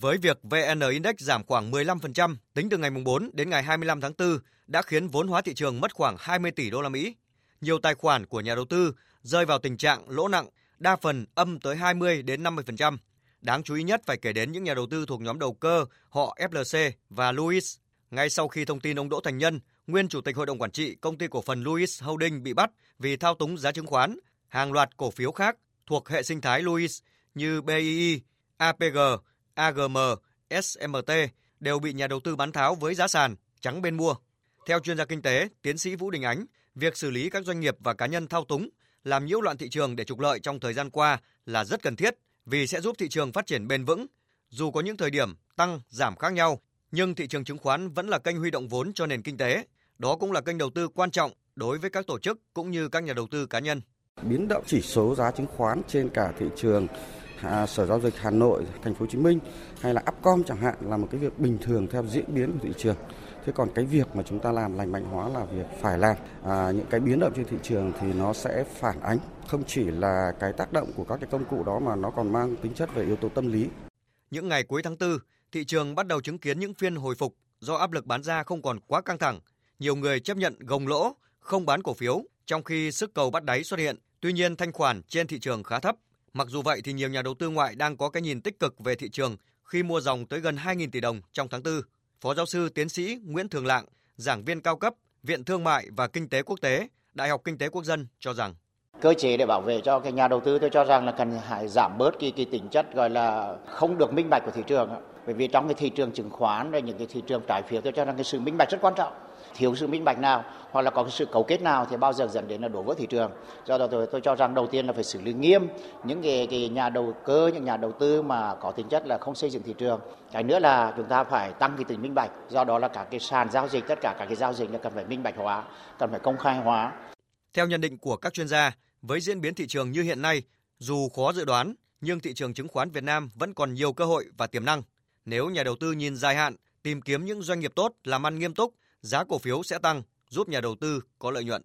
Với việc VN Index giảm khoảng 15% tính từ ngày 4 đến ngày 25 tháng 4 đã khiến vốn hóa thị trường mất khoảng 20 tỷ đô la Mỹ. Nhiều tài khoản của nhà đầu tư rơi vào tình trạng lỗ nặng, đa phần âm tới 20 đến 50%. Đáng chú ý nhất phải kể đến những nhà đầu tư thuộc nhóm đầu cơ họ FLC và Louis. Ngay sau khi thông tin ông Đỗ Thành Nhân, nguyên chủ tịch hội đồng quản trị công ty cổ phần Louis Holding bị bắt vì thao túng giá chứng khoán, hàng loạt cổ phiếu khác thuộc hệ sinh thái Louis như BII, APG, AGM, SMT đều bị nhà đầu tư bán tháo với giá sàn, trắng bên mua. Theo chuyên gia kinh tế, tiến sĩ Vũ Đình Ánh, việc xử lý các doanh nghiệp và cá nhân thao túng, làm nhiễu loạn thị trường để trục lợi trong thời gian qua là rất cần thiết vì sẽ giúp thị trường phát triển bền vững. Dù có những thời điểm tăng, giảm khác nhau, nhưng thị trường chứng khoán vẫn là kênh huy động vốn cho nền kinh tế. Đó cũng là kênh đầu tư quan trọng đối với các tổ chức cũng như các nhà đầu tư cá nhân. Biến động chỉ số giá chứng khoán trên cả thị trường à, Sở giao dịch Hà Nội, Thành phố Hồ Chí Minh hay là Upcom chẳng hạn là một cái việc bình thường theo diễn biến của thị trường. Thế còn cái việc mà chúng ta làm lành mạnh hóa là việc phải làm. À, những cái biến động trên thị trường thì nó sẽ phản ánh không chỉ là cái tác động của các cái công cụ đó mà nó còn mang tính chất về yếu tố tâm lý. Những ngày cuối tháng 4, thị trường bắt đầu chứng kiến những phiên hồi phục do áp lực bán ra không còn quá căng thẳng. Nhiều người chấp nhận gồng lỗ, không bán cổ phiếu, trong khi sức cầu bắt đáy xuất hiện. Tuy nhiên, thanh khoản trên thị trường khá thấp. Mặc dù vậy thì nhiều nhà đầu tư ngoại đang có cái nhìn tích cực về thị trường khi mua dòng tới gần 2.000 tỷ đồng trong tháng 4. Phó giáo sư tiến sĩ Nguyễn Thường Lạng, giảng viên cao cấp Viện Thương mại và Kinh tế Quốc tế, Đại học Kinh tế Quốc dân cho rằng cơ chế để bảo vệ cho cái nhà đầu tư tôi cho rằng là cần phải giảm bớt cái cái tính chất gọi là không được minh bạch của thị trường bởi vì trong cái thị trường chứng khoán rồi những cái thị trường trái phiếu tôi cho rằng cái sự minh bạch rất quan trọng. Thiếu sự minh bạch nào hoặc là có cái sự cấu kết nào thì bao giờ dẫn đến là đổ vỡ thị trường. Do đó tôi, tôi cho rằng đầu tiên là phải xử lý nghiêm những cái, cái nhà đầu cơ những nhà đầu tư mà có tính chất là không xây dựng thị trường. Cái nữa là chúng ta phải tăng cái tính minh bạch. Do đó là cả cái sàn giao dịch tất cả các cái giao dịch là cần phải minh bạch hóa cần phải công khai hóa. Theo nhận định của các chuyên gia với diễn biến thị trường như hiện nay dù khó dự đoán nhưng thị trường chứng khoán Việt Nam vẫn còn nhiều cơ hội và tiềm năng nếu nhà đầu tư nhìn dài hạn tìm kiếm những doanh nghiệp tốt làm ăn nghiêm túc giá cổ phiếu sẽ tăng, giúp nhà đầu tư có lợi nhuận.